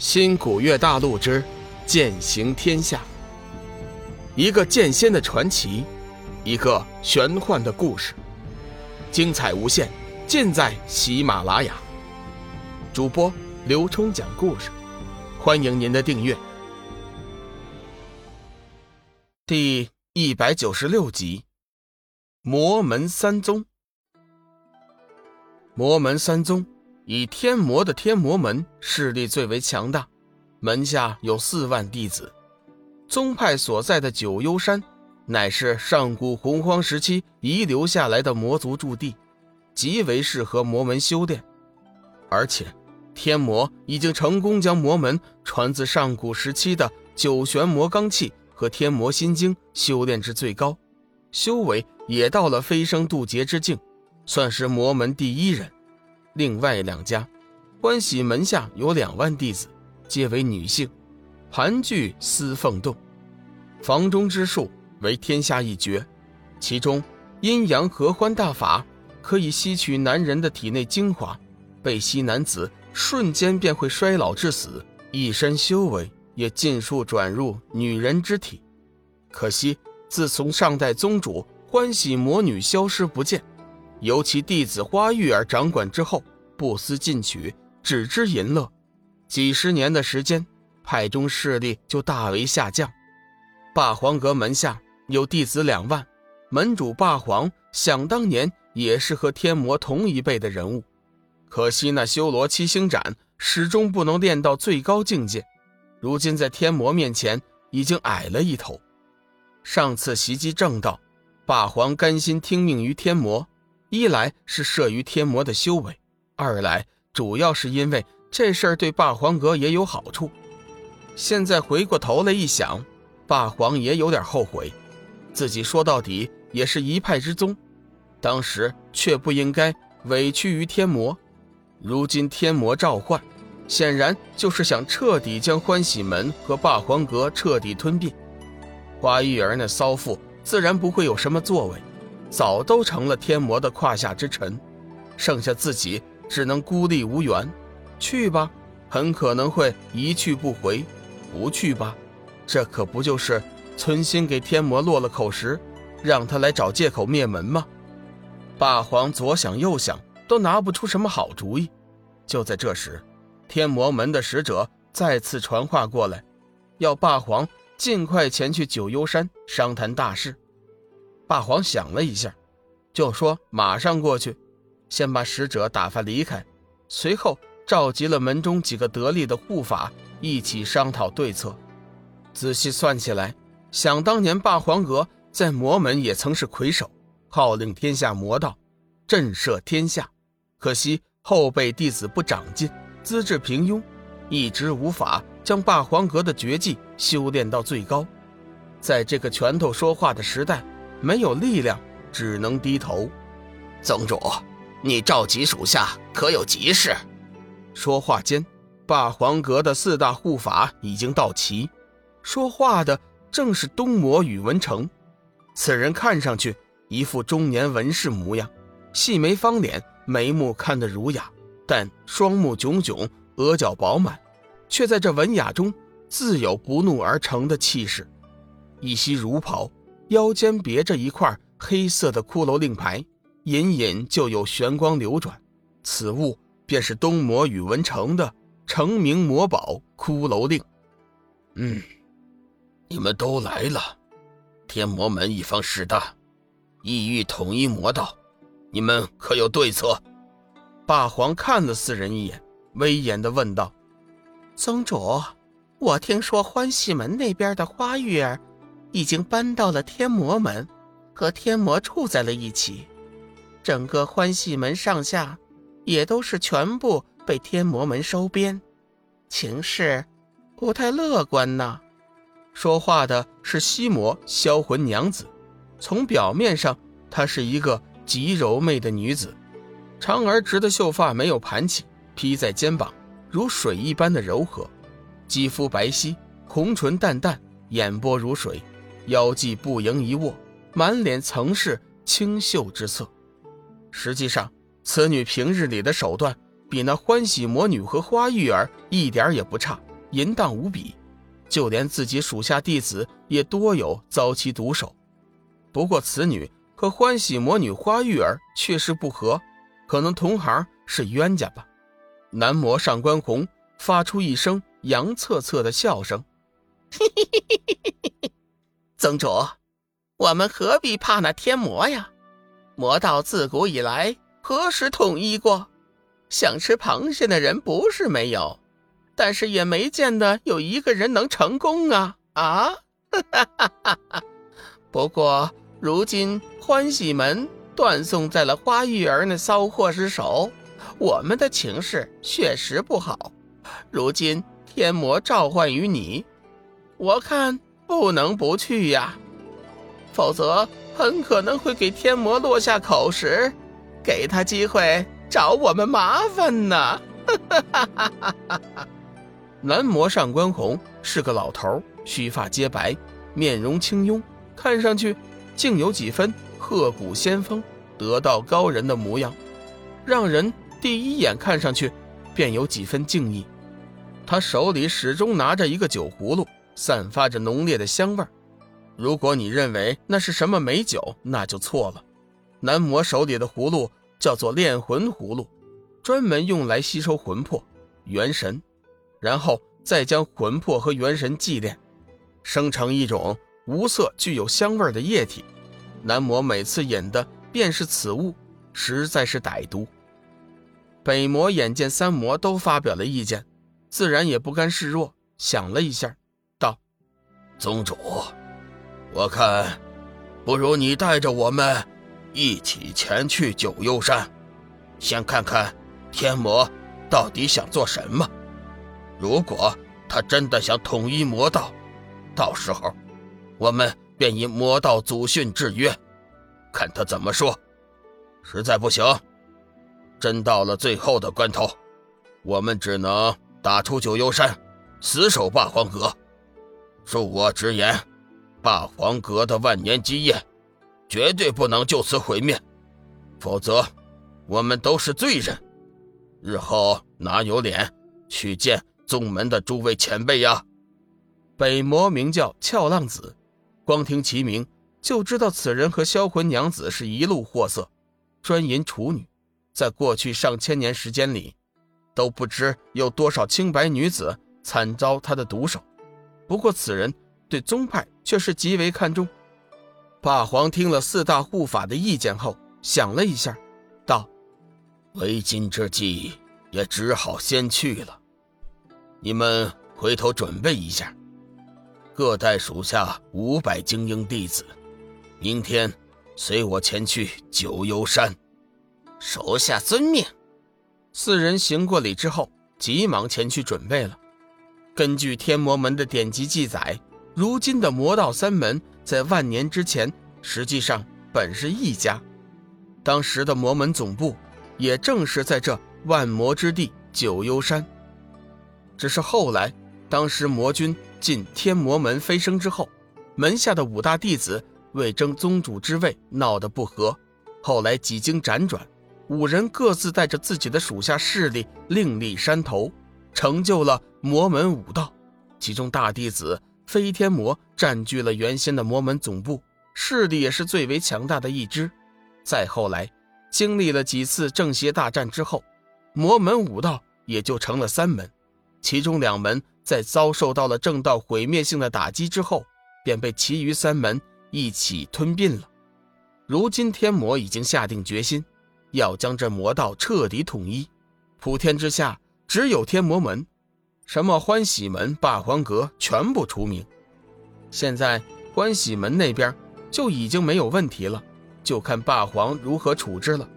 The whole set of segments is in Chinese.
新古月大陆之剑行天下，一个剑仙的传奇，一个玄幻的故事，精彩无限，尽在喜马拉雅。主播刘冲讲故事，欢迎您的订阅。第一百九十六集，魔门三宗。魔门三宗。以天魔的天魔门势力最为强大，门下有四万弟子。宗派所在的九幽山，乃是上古洪荒时期遗留下来的魔族驻地，极为适合魔门修炼。而且，天魔已经成功将魔门传自上古时期的九玄魔罡气和天魔心经修炼至最高，修为也到了飞升渡劫之境，算是魔门第一人。另外两家，欢喜门下有两万弟子，皆为女性，盘踞司凤洞。房中之术为天下一绝，其中阴阳合欢大法可以吸取男人的体内精华，被吸男子瞬间便会衰老致死，一身修为也尽数转入女人之体。可惜自从上代宗主欢喜魔女消失不见。由其弟子花玉儿掌管之后，不思进取，只知淫乐，几十年的时间，派中势力就大为下降。霸皇阁门下有弟子两万，门主霸皇想当年也是和天魔同一辈的人物，可惜那修罗七星斩始终不能练到最高境界，如今在天魔面前已经矮了一头。上次袭击正道，霸皇甘心听命于天魔。一来是慑于天魔的修为，二来主要是因为这事儿对霸皇阁也有好处。现在回过头来一想，霸皇也有点后悔，自己说到底也是一派之宗，当时却不应该委屈于天魔。如今天魔召唤，显然就是想彻底将欢喜门和霸皇阁彻底吞并。花玉儿那骚妇自然不会有什么作为。早都成了天魔的胯下之臣，剩下自己只能孤立无援。去吧，很可能会一去不回；不去吧，这可不就是存心给天魔落了口实，让他来找借口灭门吗？霸皇左想右想，都拿不出什么好主意。就在这时，天魔门的使者再次传话过来，要霸皇尽快前去九幽山商谈大事。霸皇想了一下，就说：“马上过去，先把使者打发离开。”随后召集了门中几个得力的护法，一起商讨对策。仔细算起来，想当年霸皇阁在魔门也曾是魁首，号令天下魔道，震慑天下。可惜后辈弟子不长进，资质平庸，一直无法将霸皇阁的绝技修炼到最高。在这个拳头说话的时代。没有力量，只能低头。宗主，你召集属下可有急事？说话间，霸皇阁的四大护法已经到齐。说话的正是东魔宇文成。此人看上去一副中年文士模样，细眉方脸，眉目看得儒雅，但双目炯炯，额角饱满，却在这文雅中自有不怒而成的气势。一袭儒袍。腰间别着一块黑色的骷髅令牌，隐隐就有玄光流转。此物便是东魔宇文成的成名魔宝骷髅令。嗯，你们都来了。天魔门一方势大，意欲统一魔道，你们可有对策？霸皇看了四人一眼，威严地问道：“宗主，我听说欢喜门那边的花玉儿……”已经搬到了天魔门，和天魔住在了一起。整个欢喜门上下，也都是全部被天魔门收编，情势不太乐观呐。说话的是西魔销魂娘子，从表面上，她是一个极柔媚的女子，长而直的秀发没有盘起，披在肩膀，如水一般的柔和，肌肤白皙，红唇淡淡，眼波如水。腰际不盈一握，满脸曾是清秀之色。实际上，此女平日里的手段比那欢喜魔女和花玉儿一点也不差，淫荡无比，就连自己属下弟子也多有遭其毒手。不过此女和欢喜魔女花玉儿确实不和，可能同行是冤家吧。男魔上官红发出一声阳恻恻的笑声：“嘿嘿嘿嘿嘿嘿宗主，我们何必怕那天魔呀？魔道自古以来何时统一过？想吃螃蟹的人不是没有，但是也没见得有一个人能成功啊！啊！不过……”如今欢喜门断送在了花玉儿那骚货之手，我们的情势确实不好。如今天魔召唤于你，我看不能不去呀，否则很可能会给天魔落下口实，给他机会找我们麻烦呢。男魔上官红是个老头，须发皆白，面容清庸，看上去。竟有几分鹤骨仙风、得道高人的模样，让人第一眼看上去便有几分敬意。他手里始终拿着一个酒葫芦，散发着浓烈的香味儿如果你认为那是什么美酒，那就错了。男魔手里的葫芦叫做炼魂葫芦，专门用来吸收魂魄、元神，然后再将魂魄和元神祭炼，生成一种。无色、具有香味的液体，男魔每次饮的便是此物，实在是歹毒。北魔眼见三魔都发表了意见，自然也不甘示弱，想了一下，道：“宗主，我看，不如你带着我们一起前去九幽山，先看看天魔到底想做什么。如果他真的想统一魔道，到时候……”我们便以魔道祖训制约，看他怎么说。实在不行，真到了最后的关头，我们只能打出九幽山，死守霸皇阁。恕我直言，霸皇阁的万年基业绝对不能就此毁灭，否则我们都是罪人，日后哪有脸去见宗门的诸位前辈呀？北魔名叫俏浪子。光听其名就知道，此人和销魂娘子是一路货色，专淫处女。在过去上千年时间里，都不知有多少清白女子惨遭他的毒手。不过此人对宗派却是极为看重。霸皇听了四大护法的意见后，想了一下，道：“为今之计，也只好先去了。你们回头准备一下。”各带属下五百精英弟子，明天随我前去九幽山。手下遵命。四人行过礼之后，急忙前去准备了。根据天魔门的典籍记载，如今的魔道三门在万年之前，实际上本是一家。当时的魔门总部，也正是在这万魔之地九幽山。只是后来，当时魔君。进天魔门飞升之后，门下的五大弟子为争宗主之位闹得不和。后来几经辗转，五人各自带着自己的属下势力另立山头，成就了魔门五道。其中大弟子飞天魔占据了原先的魔门总部，势力也是最为强大的一支。再后来，经历了几次正邪大战之后，魔门五道也就成了三门，其中两门。在遭受到了正道毁灭性的打击之后，便被其余三门一起吞并了。如今天魔已经下定决心，要将这魔道彻底统一。普天之下只有天魔门，什么欢喜门、霸皇阁全部除名。现在欢喜门那边就已经没有问题了，就看霸皇如何处置了。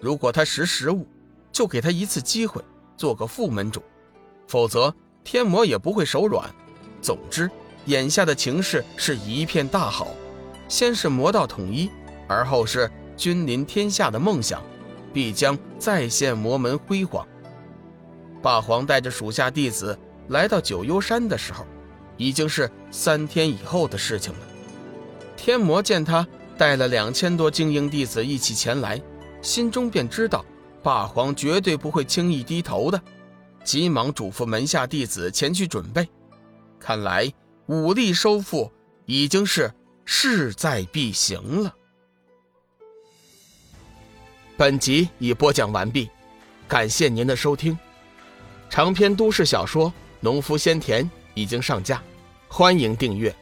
如果他识时务，就给他一次机会，做个副门主；否则。天魔也不会手软。总之，眼下的情势是一片大好。先是魔道统一，而后是君临天下的梦想，必将再现魔门辉煌。霸皇带着属下弟子来到九幽山的时候，已经是三天以后的事情了。天魔见他带了两千多精英弟子一起前来，心中便知道霸皇绝对不会轻易低头的，急忙嘱咐门下弟子前去准备。看来武力收复已经是势在必行了。本集已播讲完毕，感谢您的收听。长篇都市小说农夫先田已经上架欢迎订阅。